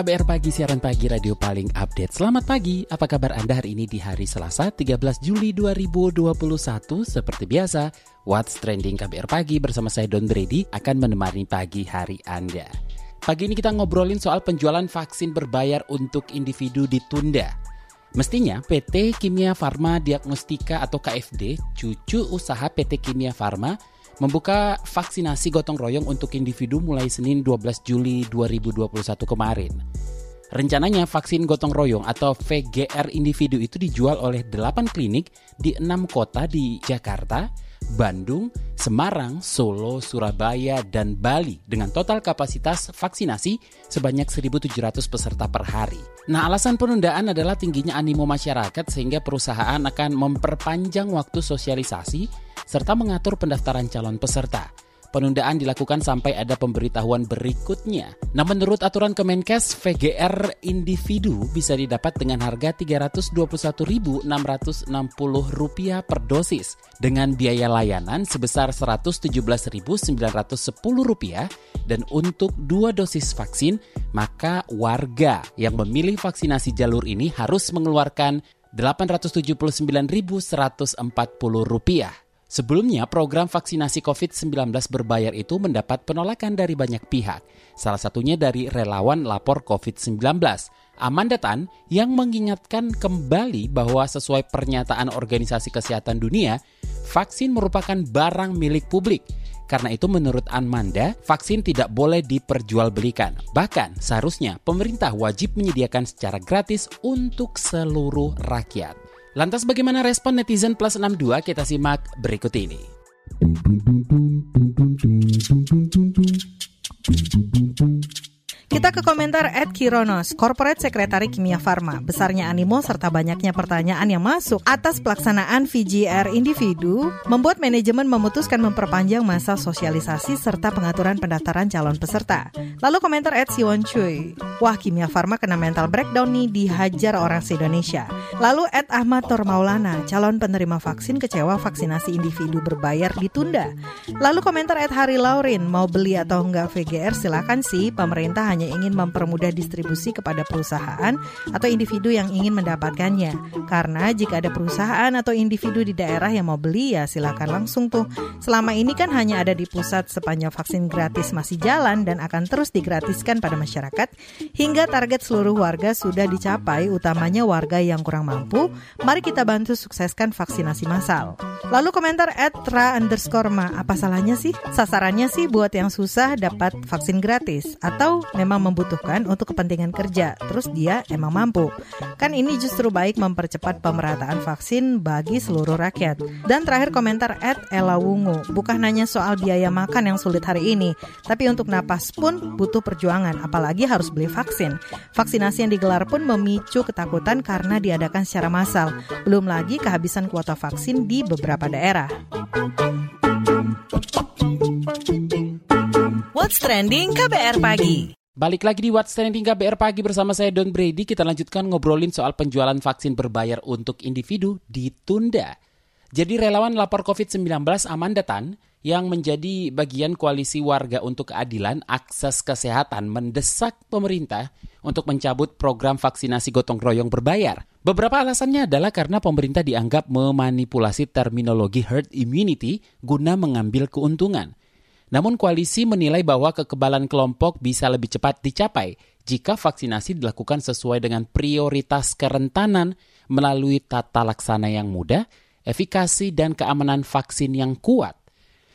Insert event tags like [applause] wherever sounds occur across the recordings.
KBR Pagi, siaran pagi radio paling update. Selamat pagi, apa kabar Anda hari ini di hari Selasa 13 Juli 2021? Seperti biasa, What's Trending KBR Pagi bersama saya Don Brady akan menemani pagi hari Anda. Pagi ini kita ngobrolin soal penjualan vaksin berbayar untuk individu ditunda. Mestinya PT Kimia Farma Diagnostika atau KFD, cucu usaha PT Kimia Farma, membuka vaksinasi gotong royong untuk individu mulai Senin 12 Juli 2021 kemarin. Rencananya vaksin gotong royong atau VGR individu itu dijual oleh 8 klinik di 6 kota di Jakarta, Bandung, Semarang, Solo, Surabaya, dan Bali dengan total kapasitas vaksinasi sebanyak 1.700 peserta per hari. Nah, alasan penundaan adalah tingginya animo masyarakat sehingga perusahaan akan memperpanjang waktu sosialisasi serta mengatur pendaftaran calon peserta. Penundaan dilakukan sampai ada pemberitahuan berikutnya. Nah, menurut aturan Kemenkes, VGR individu bisa didapat dengan harga Rp321.660 per dosis dengan biaya layanan sebesar Rp117.910 dan untuk dua dosis vaksin, maka warga yang memilih vaksinasi jalur ini harus mengeluarkan Rp879.140. Sebelumnya, program vaksinasi COVID-19 berbayar itu mendapat penolakan dari banyak pihak, salah satunya dari relawan lapor COVID-19. Amanda Tan yang mengingatkan kembali bahwa sesuai pernyataan Organisasi Kesehatan Dunia, vaksin merupakan barang milik publik. Karena itu menurut Amanda, vaksin tidak boleh diperjualbelikan. Bahkan seharusnya pemerintah wajib menyediakan secara gratis untuk seluruh rakyat. Lantas bagaimana respon netizen plus 62 kita simak berikut ini. Kita ke komentar Ed Kironos, Corporate Secretary Kimia Farma. Besarnya animo serta banyaknya pertanyaan yang masuk atas pelaksanaan VGR individu membuat manajemen memutuskan memperpanjang masa sosialisasi serta pengaturan pendaftaran calon peserta. Lalu komentar Ed Siwon Choi, wah Kimia Farma kena mental breakdown nih dihajar orang se-Indonesia. Lalu Ed Ahmad Tormaulana, calon penerima vaksin kecewa vaksinasi individu berbayar ditunda. Lalu komentar Ed Hari Laurin, mau beli atau enggak VGR silakan sih, pemerintah hanya hanya ingin mempermudah distribusi kepada perusahaan atau individu yang ingin mendapatkannya. Karena jika ada perusahaan atau individu di daerah yang mau beli ya silakan langsung tuh. Selama ini kan hanya ada di pusat sepanjang vaksin gratis masih jalan dan akan terus digratiskan pada masyarakat hingga target seluruh warga sudah dicapai utamanya warga yang kurang mampu. Mari kita bantu sukseskan vaksinasi massal. Lalu komentar at tra underscore ma, apa salahnya sih? Sasarannya sih buat yang susah dapat vaksin gratis atau memang memang membutuhkan untuk kepentingan kerja, terus dia emang mampu. Kan ini justru baik mempercepat pemerataan vaksin bagi seluruh rakyat. Dan terakhir komentar at Ella Wungu, bukan hanya soal biaya makan yang sulit hari ini, tapi untuk napas pun butuh perjuangan, apalagi harus beli vaksin. Vaksinasi yang digelar pun memicu ketakutan karena diadakan secara massal. Belum lagi kehabisan kuota vaksin di beberapa daerah. What's Trending KBR Pagi Balik lagi di What's Trending KBR Pagi bersama saya Don Brady. Kita lanjutkan ngobrolin soal penjualan vaksin berbayar untuk individu ditunda. Jadi relawan lapor COVID-19 Amanda Tan yang menjadi bagian koalisi warga untuk keadilan akses kesehatan mendesak pemerintah untuk mencabut program vaksinasi gotong royong berbayar. Beberapa alasannya adalah karena pemerintah dianggap memanipulasi terminologi herd immunity guna mengambil keuntungan. Namun koalisi menilai bahwa kekebalan kelompok bisa lebih cepat dicapai jika vaksinasi dilakukan sesuai dengan prioritas kerentanan melalui tata laksana yang mudah, efikasi dan keamanan vaksin yang kuat.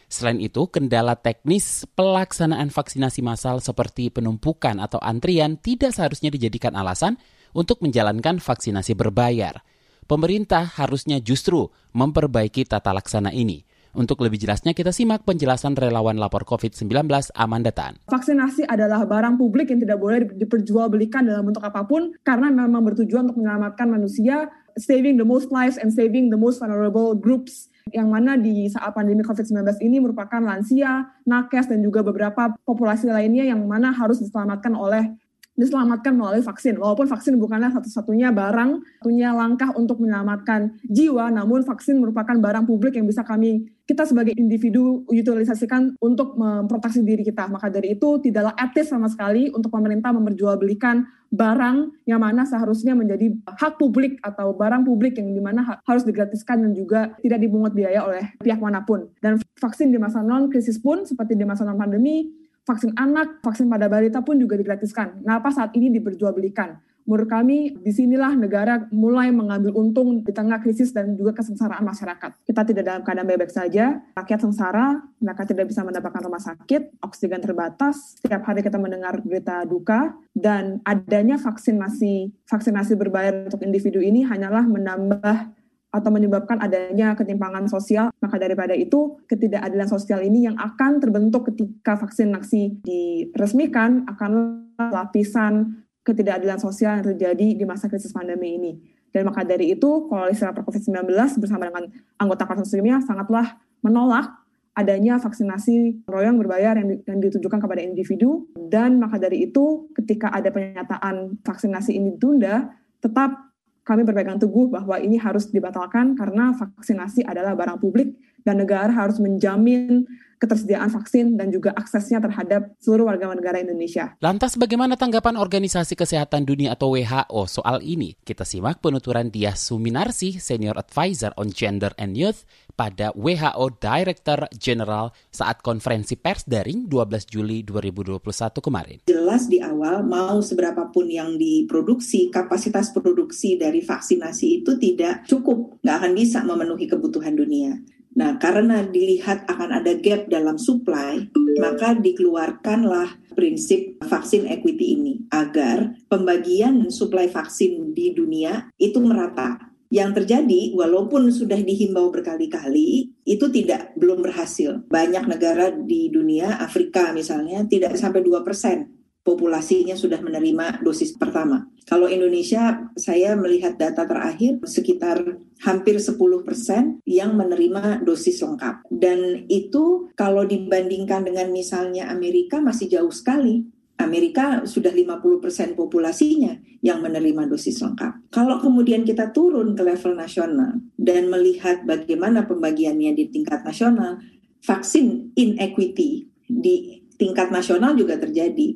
Selain itu, kendala teknis pelaksanaan vaksinasi massal seperti penumpukan atau antrian tidak seharusnya dijadikan alasan untuk menjalankan vaksinasi berbayar. Pemerintah harusnya justru memperbaiki tata laksana ini. Untuk lebih jelasnya kita simak penjelasan relawan lapor COVID-19 Amanda Tan. Vaksinasi adalah barang publik yang tidak boleh diperjualbelikan dalam bentuk apa pun karena memang bertujuan untuk menyelamatkan manusia, saving the most lives and saving the most vulnerable groups yang mana di saat pandemi COVID-19 ini merupakan lansia, nakes, dan juga beberapa populasi lainnya yang mana harus diselamatkan oleh diselamatkan melalui vaksin. Walaupun vaksin bukanlah satu-satunya barang, satunya langkah untuk menyelamatkan jiwa, namun vaksin merupakan barang publik yang bisa kami, kita sebagai individu utilisasikan untuk memproteksi diri kita. Maka dari itu tidaklah etis sama sekali untuk pemerintah memperjualbelikan barang yang mana seharusnya menjadi hak publik atau barang publik yang di mana harus digratiskan dan juga tidak dipungut biaya oleh pihak mana pun. Dan vaksin di masa non-krisis pun seperti di masa non-pandemi vaksin anak, vaksin pada balita pun juga digratiskan. Kenapa saat ini diperjualbelikan? Menurut kami, di sinilah negara mulai mengambil untung di tengah krisis dan juga kesengsaraan masyarakat. Kita tidak dalam keadaan bebek saja, rakyat sengsara, mereka tidak bisa mendapatkan rumah sakit, oksigen terbatas, setiap hari kita mendengar berita duka, dan adanya vaksinasi vaksinasi berbayar untuk individu ini hanyalah menambah atau menyebabkan adanya ketimpangan sosial. Maka daripada itu, ketidakadilan sosial ini yang akan terbentuk ketika vaksinasi diresmikan akan lapisan ketidakadilan sosial yang terjadi di masa krisis pandemi ini. Dan maka dari itu, Koalisi Lapor COVID-19 bersama dengan anggota konsorsiumnya sangatlah menolak adanya vaksinasi royong berbayar yang, yang ditujukan kepada individu. Dan maka dari itu, ketika ada pernyataan vaksinasi ini ditunda, tetap kami berpegang teguh bahwa ini harus dibatalkan karena vaksinasi adalah barang publik dan negara harus menjamin ketersediaan vaksin dan juga aksesnya terhadap seluruh warga negara Indonesia. Lantas bagaimana tanggapan Organisasi Kesehatan Dunia atau WHO soal ini? Kita simak penuturan Dia Suminarsi, Senior Advisor on Gender and Youth pada WHO Director General saat konferensi pers daring 12 Juli 2021 kemarin. Jelas di awal mau seberapa pun yang diproduksi, kapasitas produksi dari vaksinasi itu tidak cukup, nggak akan bisa memenuhi kebutuhan dunia. Nah, karena dilihat akan ada gap dalam supply, maka dikeluarkanlah prinsip vaksin equity ini agar pembagian suplai vaksin di dunia itu merata. Yang terjadi, walaupun sudah dihimbau berkali-kali, itu tidak belum berhasil. Banyak negara di dunia, Afrika misalnya, tidak sampai 2 persen populasinya sudah menerima dosis pertama. Kalau Indonesia, saya melihat data terakhir sekitar hampir 10 persen yang menerima dosis lengkap. Dan itu kalau dibandingkan dengan misalnya Amerika masih jauh sekali. Amerika sudah 50 persen populasinya yang menerima dosis lengkap. Kalau kemudian kita turun ke level nasional dan melihat bagaimana pembagiannya di tingkat nasional, vaksin inequity di tingkat nasional juga terjadi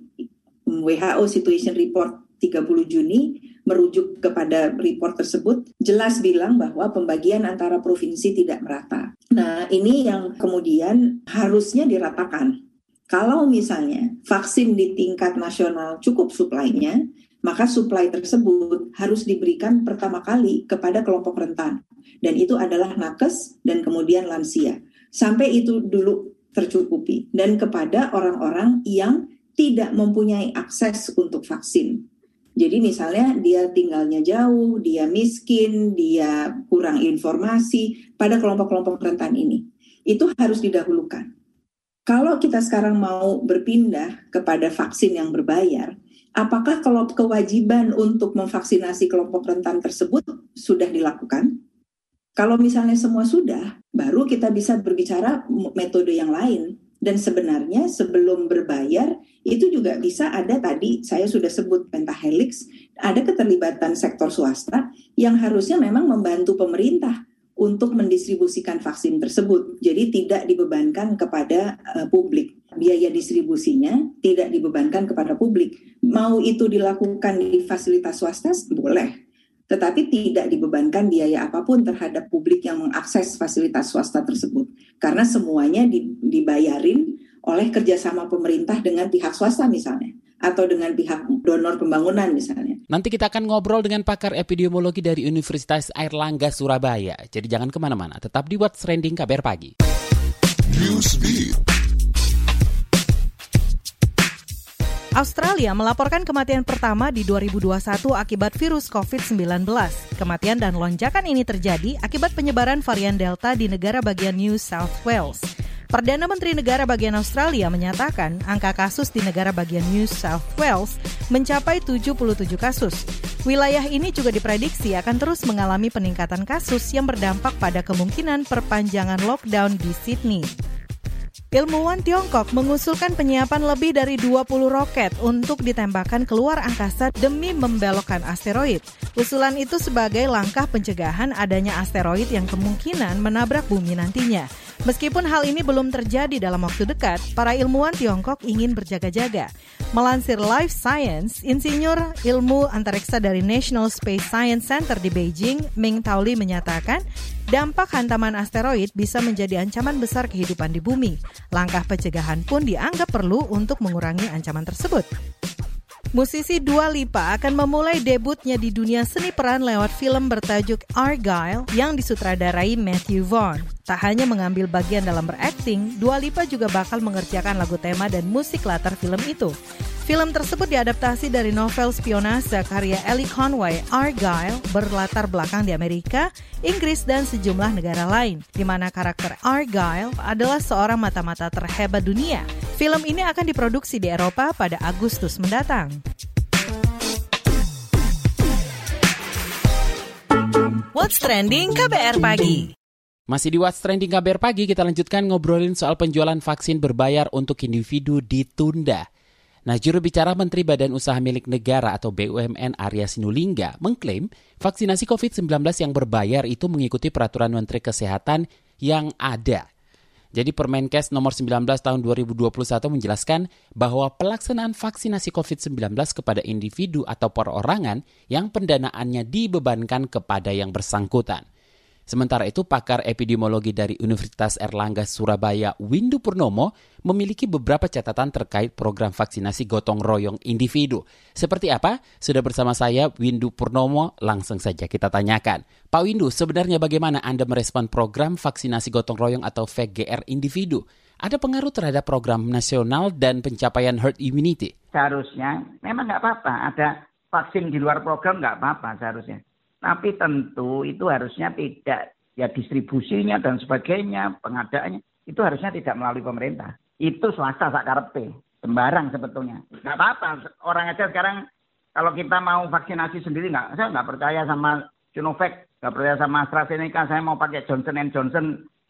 WHO Situation Report 30 Juni merujuk kepada report tersebut jelas bilang bahwa pembagian antara provinsi tidak merata. Nah, ini yang kemudian harusnya diratakan. Kalau misalnya vaksin di tingkat nasional cukup suplainya, maka suplai tersebut harus diberikan pertama kali kepada kelompok rentan. Dan itu adalah nakes dan kemudian lansia. Sampai itu dulu tercukupi. Dan kepada orang-orang yang tidak mempunyai akses untuk vaksin. Jadi misalnya dia tinggalnya jauh, dia miskin, dia kurang informasi pada kelompok-kelompok rentan ini. Itu harus didahulukan. Kalau kita sekarang mau berpindah kepada vaksin yang berbayar, apakah kalau kewajiban untuk memvaksinasi kelompok rentan tersebut sudah dilakukan? Kalau misalnya semua sudah, baru kita bisa berbicara metode yang lain dan sebenarnya sebelum berbayar itu juga bisa ada tadi saya sudah sebut pentahelix, ada keterlibatan sektor swasta yang harusnya memang membantu pemerintah untuk mendistribusikan vaksin tersebut. Jadi tidak dibebankan kepada uh, publik. Biaya distribusinya tidak dibebankan kepada publik. Mau itu dilakukan di fasilitas swasta boleh tetapi tidak dibebankan biaya apa pun terhadap publik yang mengakses fasilitas swasta tersebut. Karena semuanya dibayarin oleh kerjasama pemerintah dengan pihak swasta misalnya atau dengan pihak donor pembangunan misalnya. Nanti kita akan ngobrol dengan pakar epidemiologi dari Universitas Airlangga Surabaya. Jadi jangan ke mana-mana, tetap di What's Trending KBR Pagi. Australia melaporkan kematian pertama di 2021 akibat virus COVID-19. Kematian dan lonjakan ini terjadi akibat penyebaran varian Delta di negara bagian New South Wales. Perdana Menteri Negara bagian Australia menyatakan angka kasus di negara bagian New South Wales mencapai 77 kasus. Wilayah ini juga diprediksi akan terus mengalami peningkatan kasus yang berdampak pada kemungkinan perpanjangan lockdown di Sydney. Ilmuwan Tiongkok mengusulkan penyiapan lebih dari 20 roket untuk ditembakkan keluar angkasa demi membelokkan asteroid. Usulan itu sebagai langkah pencegahan adanya asteroid yang kemungkinan menabrak bumi nantinya. Meskipun hal ini belum terjadi dalam waktu dekat, para ilmuwan Tiongkok ingin berjaga-jaga. Melansir Life Science, insinyur ilmu antariksa dari National Space Science Center di Beijing, Ming Taoli menyatakan, dampak hantaman asteroid bisa menjadi ancaman besar kehidupan di bumi. Langkah pencegahan pun dianggap perlu untuk mengurangi ancaman tersebut. Musisi Dua Lipa akan memulai debutnya di dunia seni peran lewat film bertajuk Argyle yang disutradarai Matthew Vaughn. Tak hanya mengambil bagian dalam berakting, Dua Lipa juga bakal mengerjakan lagu tema dan musik latar film itu. Film tersebut diadaptasi dari novel spionase karya Ellie Conway, Argyle, berlatar belakang di Amerika, Inggris, dan sejumlah negara lain, di mana karakter Argyle adalah seorang mata-mata terhebat dunia. Film ini akan diproduksi di Eropa pada Agustus mendatang. What's Trending KBR Pagi Masih di What's Trending KBR Pagi, kita lanjutkan ngobrolin soal penjualan vaksin berbayar untuk individu ditunda. Nah, juru bicara Menteri Badan Usaha Milik Negara atau BUMN Arya Sinulinga mengklaim vaksinasi COVID-19 yang berbayar itu mengikuti peraturan Menteri Kesehatan yang ada. Jadi Permenkes nomor 19 tahun 2021 menjelaskan bahwa pelaksanaan vaksinasi COVID-19 kepada individu atau perorangan yang pendanaannya dibebankan kepada yang bersangkutan. Sementara itu, pakar epidemiologi dari Universitas Erlangga Surabaya, Windu Purnomo, memiliki beberapa catatan terkait program vaksinasi gotong royong individu. Seperti apa? Sudah bersama saya, Windu Purnomo. Langsung saja kita tanyakan. Pak Windu, sebenarnya bagaimana Anda merespon program vaksinasi gotong royong atau VGR individu? Ada pengaruh terhadap program nasional dan pencapaian herd immunity? Seharusnya, memang nggak apa-apa. Ada vaksin di luar program nggak apa-apa seharusnya. Tapi tentu itu harusnya tidak ya distribusinya dan sebagainya, pengadaannya itu harusnya tidak melalui pemerintah. Itu swasta sakarepe, sembarang sebetulnya. Nggak apa-apa, orang aja sekarang kalau kita mau vaksinasi sendiri nggak, saya nggak percaya sama Sinovac, nggak percaya sama AstraZeneca, saya mau pakai Johnson Johnson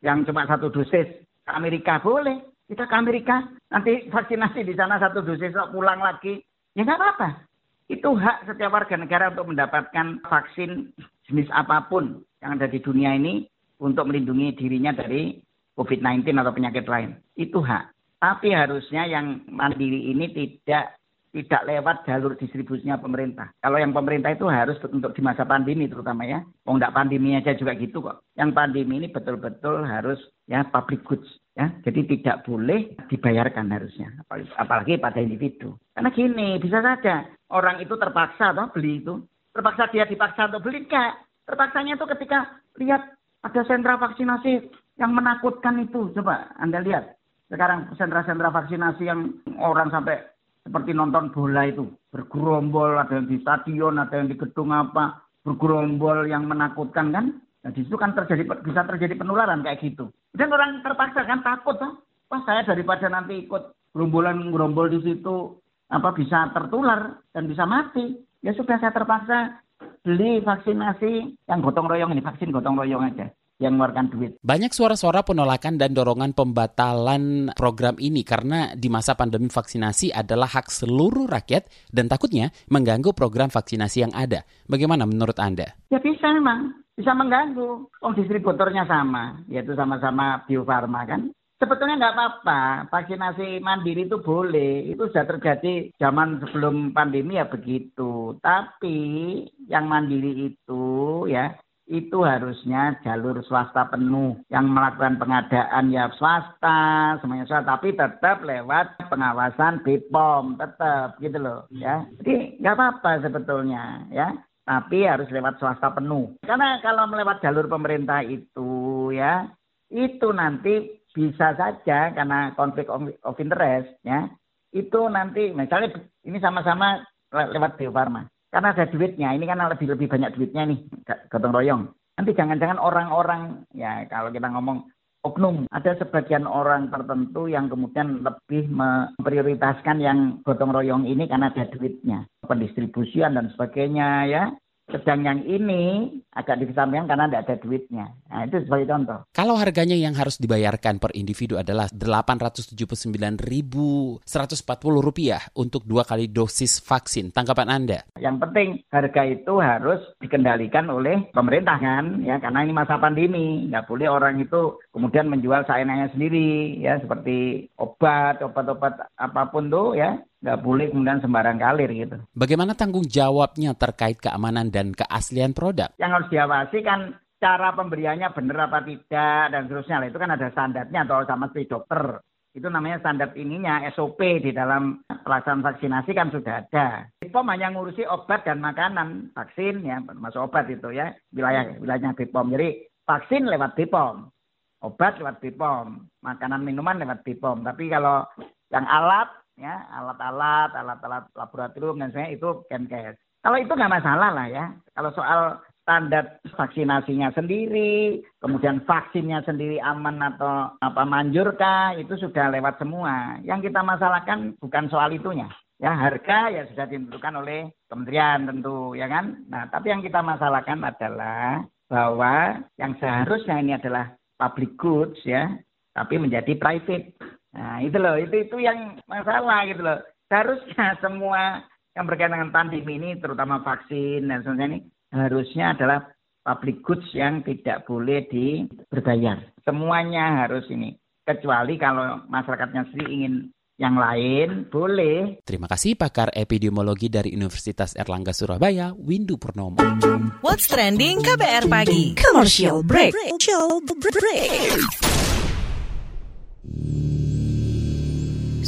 yang cuma satu dosis ke Amerika boleh. Kita ke Amerika, nanti vaksinasi di sana satu dosis pulang lagi, ya nggak apa-apa. Itu hak setiap warga negara untuk mendapatkan vaksin jenis apa pun yang ada di dunia ini untuk melindungi dirinya dari COVID-19 atau penyakit lain. Itu hak. Tapi harusnya yang mandiri ini tidak tidak lewat jalur distribusinya pemerintah. Kalau yang pemerintah itu harus untuk di masa pandemi terutama ya. Oh enggak pandemi aja juga gitu kok. Yang pandemi ini betul-betul harus ya public goods ya. Jadi tidak boleh dibayarkan harusnya. Apalagi pada individu. Karena gini, bisa saja orang itu terpaksa atau beli itu. Terpaksa dia dipaksa untuk beli enggak. Terpaksanya itu ketika lihat ada sentra vaksinasi yang menakutkan itu. Coba Anda lihat. Sekarang sentra-sentra vaksinasi yang orang sampai seperti nonton bola itu bergerombol ada yang di stadion ada yang di gedung apa bergerombol yang menakutkan kan nah di situ kan terjadi bisa terjadi penularan kayak gitu dan orang terpaksa kan takut tuh wah saya daripada nanti ikut gerombolan gerombol di situ apa bisa tertular dan bisa mati ya sudah saya terpaksa beli vaksinasi yang gotong royong ini vaksin gotong royong aja yang mengeluarkan duit. Banyak suara-suara penolakan dan dorongan pembatalan program ini karena di masa pandemi vaksinasi adalah hak seluruh rakyat dan takutnya mengganggu program vaksinasi yang ada. Bagaimana menurut Anda? Ya bisa memang, bisa mengganggu. Oh distributornya sama, yaitu sama-sama Bio Farma kan. Sebetulnya nggak apa-apa, vaksinasi mandiri itu boleh. Itu sudah terjadi zaman sebelum pandemi ya begitu. Tapi yang mandiri itu ya itu harusnya jalur swasta penuh yang melakukan pengadaan ya swasta semuanya swasta tapi tetap lewat pengawasan BPOM tetap gitu loh ya jadi nggak apa-apa sebetulnya ya tapi harus lewat swasta penuh karena kalau melewat jalur pemerintah itu ya itu nanti bisa saja karena konflik of interest ya itu nanti misalnya Ini sama-sama lewat Bio Farma. Karena ada duitnya, ini kan lebih lebih banyak duitnya nih, gotong royong. Nanti jangan-jangan orang-orang, ya kalau kita ngomong oknum, ada sebagian orang tertentu yang kemudian lebih memprioritaskan yang gotong royong ini karena ada duitnya. Pendistribusian dan sebagainya ya. Sedang yang ini agak dikesampingkan karena tidak ada duitnya. Nah, itu sebagai contoh. Kalau harganya yang harus dibayarkan per individu adalah 879.140 rupiah untuk dua kali dosis vaksin. Tanggapan Anda? Yang penting harga itu harus dikendalikan oleh pemerintah kan, ya karena ini masa pandemi. Nggak boleh orang itu kemudian menjual saingannya sendiri, ya seperti obat, obat-obat apa pun tuh ya nggak boleh kemudian sembarang kalir gitu. Bagaimana tanggung jawabnya terkait keamanan dan keaslian produk? Yang harus diawasi kan cara pemberiannya benar apa tidak dan seterusnya. Itu kan ada standarnya atau sama seperti dokter. Itu namanya standar ininya SOP di dalam pelaksanaan vaksinasi kan sudah ada. BPOM hanya ngurusi obat dan makanan, vaksin ya masuk obat itu ya wilayah wilayahnya BPOM. Jadi vaksin lewat BPOM, obat lewat BPOM, makanan minuman lewat BPOM. Tapi kalau yang alat ya alat-alat, alat-alat laboratorium dan sebagainya itu Kemenkes. Kalau itu nggak masalah lah ya. Kalau soal standar vaksinasinya sendiri, kemudian vaksinnya sendiri aman atau apa manjurkah, itu sudah lewat semua. Yang kita masalahkan bukan soal itunya. Ya harga ya sudah ditentukan oleh kementerian tentu ya kan. Nah tapi yang kita masalahkan adalah bahwa yang seharusnya ini adalah public goods ya, tapi menjadi private. Nah itu loh, itu itu yang masalah gitu loh. Seharusnya [laughs] semua yang berkaitan dengan pandemi ini, terutama vaksin dan sebagainya ini, harusnya adalah public goods yang tidak boleh di berbayar. Semuanya harus ini. Kecuali kalau masyarakatnya sendiri ingin yang lain, boleh. Terima kasih pakar epidemiologi dari Universitas Erlangga Surabaya, Windu Purnomo. What's Trending KBR Pagi, Commercial Break. break.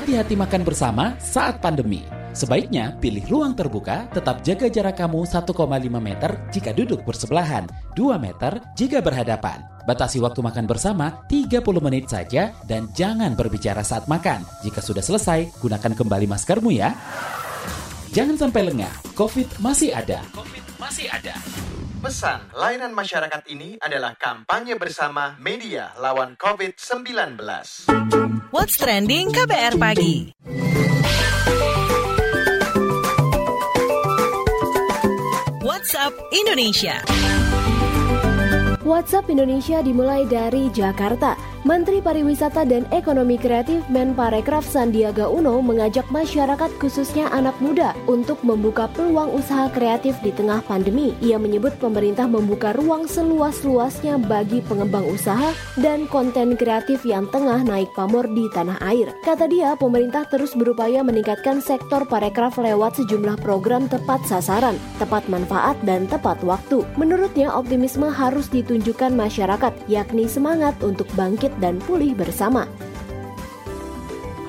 Hati-hati makan bersama saat pandemi. Sebaiknya pilih ruang terbuka, tetap jaga jarak kamu 1,5 meter jika duduk bersebelahan, 2 meter jika berhadapan. Batasi waktu makan bersama 30 menit saja dan jangan berbicara saat makan. Jika sudah selesai, gunakan kembali maskermu ya. Jangan sampai lengah, COVID masih ada. COVID masih ada. Pesan layanan masyarakat ini adalah kampanye bersama media lawan COVID-19. What's Trending KBR Pagi. WhatsApp Indonesia. WhatsApp Indonesia dimulai dari Jakarta. Menteri Pariwisata dan Ekonomi Kreatif Menparekraf Sandiaga Uno mengajak masyarakat khususnya anak muda untuk membuka peluang usaha kreatif di tengah pandemi. Ia menyebut pemerintah membuka ruang seluas-luasnya bagi pengembang usaha dan konten kreatif yang tengah naik pamor di tanah air. Kata dia, pemerintah terus berupaya meningkatkan sektor parekraf lewat sejumlah program tepat sasaran, tepat manfaat, dan tepat waktu. Menurutnya, optimisme harus ditunjukkan masyarakat, yakni semangat untuk bangkit dan pulih bersama.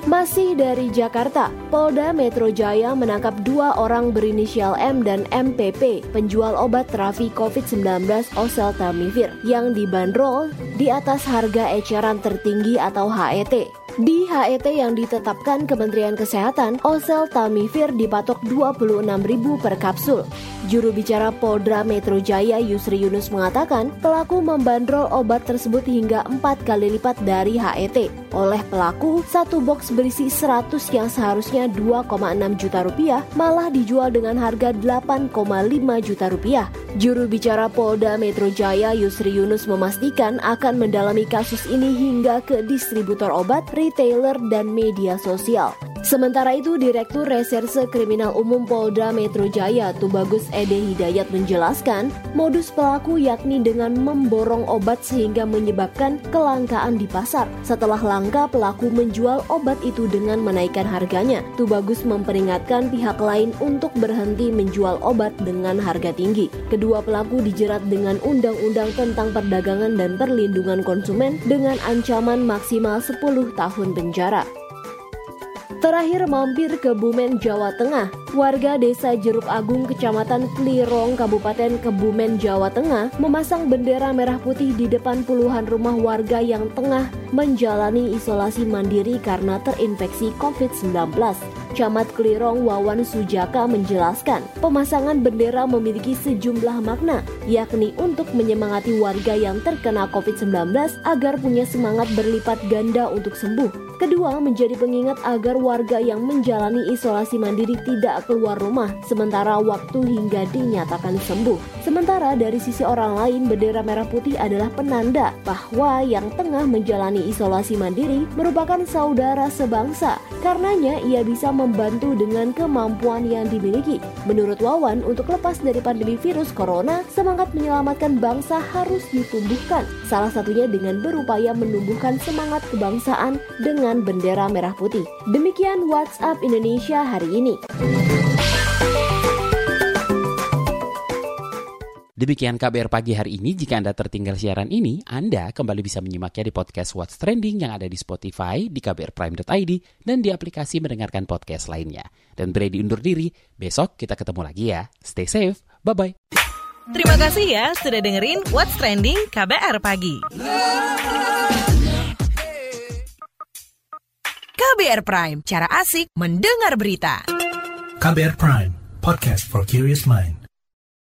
Masih dari Jakarta, Polda Metro Jaya menangkap dua orang berinisial M dan MPP, penjual obat terapi COVID-19 Oseltamivir, yang dibanderol di atas harga eceran tertinggi atau HET. Di HET yang ditetapkan Kementerian Kesehatan, Oseltamivir dipatok 26.000 per kapsul. Juru bicara Polda Metro Jaya Yusri Yunus mengatakan pelaku membandrol obat tersebut hingga 4 kali lipat dari HET. Oleh pelaku, satu box berisi 100 yang seharusnya 2,6 juta rupiah malah dijual dengan harga 8,5 juta rupiah. Juru bicara Polda Metro Jaya Yusri Yunus memastikan akan mendalami kasus ini hingga ke distributor obat, retailer, dan media sosial. Sementara itu, Direktur Reserse Kriminal Umum Polda Metro Jaya Tubagus Ede Hidayat menjelaskan, modus pelaku yakni dengan memborong obat sehingga menyebabkan kelangkaan di pasar. Setelah langka, pelaku menjual obat itu dengan menaikkan harganya. Tubagus memperingatkan pihak lain untuk berhenti menjual obat dengan harga tinggi. Kedua pelaku dijerat dengan Undang-Undang tentang Perdagangan dan Perlindungan Konsumen dengan ancaman maksimal 10 tahun penjara. Terakhir mampir ke Bumen, Jawa Tengah. Warga Desa Jeruk Agung, Kecamatan Klirong, Kabupaten Kebumen, Jawa Tengah memasang bendera merah putih di depan puluhan rumah warga yang tengah menjalani isolasi mandiri karena terinfeksi COVID-19. Camat Klirong Wawan Sujaka menjelaskan, pemasangan bendera memiliki sejumlah makna, yakni untuk menyemangati warga yang terkena COVID-19 agar punya semangat berlipat ganda untuk sembuh. Kedua, menjadi pengingat agar warga yang menjalani isolasi mandiri tidak keluar rumah sementara waktu hingga dinyatakan sembuh. Sementara dari sisi orang lain, bendera merah putih adalah penanda bahwa yang tengah menjalani isolasi mandiri merupakan saudara sebangsa. Karenanya, ia bisa membantu dengan kemampuan yang dimiliki. Menurut Wawan, untuk lepas dari pandemi virus corona, semangat menyelamatkan bangsa harus ditumbuhkan. Salah satunya dengan berupaya menumbuhkan semangat kebangsaan dengan dengan bendera merah putih. Demikian WhatsApp Indonesia hari ini. Demikian KBR pagi hari ini. Jika Anda tertinggal siaran ini, Anda kembali bisa menyimaknya di podcast What's Trending yang ada di Spotify, di kbrprime.id, dan di aplikasi mendengarkan podcast lainnya. Dan Brady undur diri, besok kita ketemu lagi ya. Stay safe, bye-bye. Terima kasih ya sudah dengerin What's Trending KBR Pagi. KBR Prime, cara asik mendengar berita. KBR Prime, podcast for curious mind.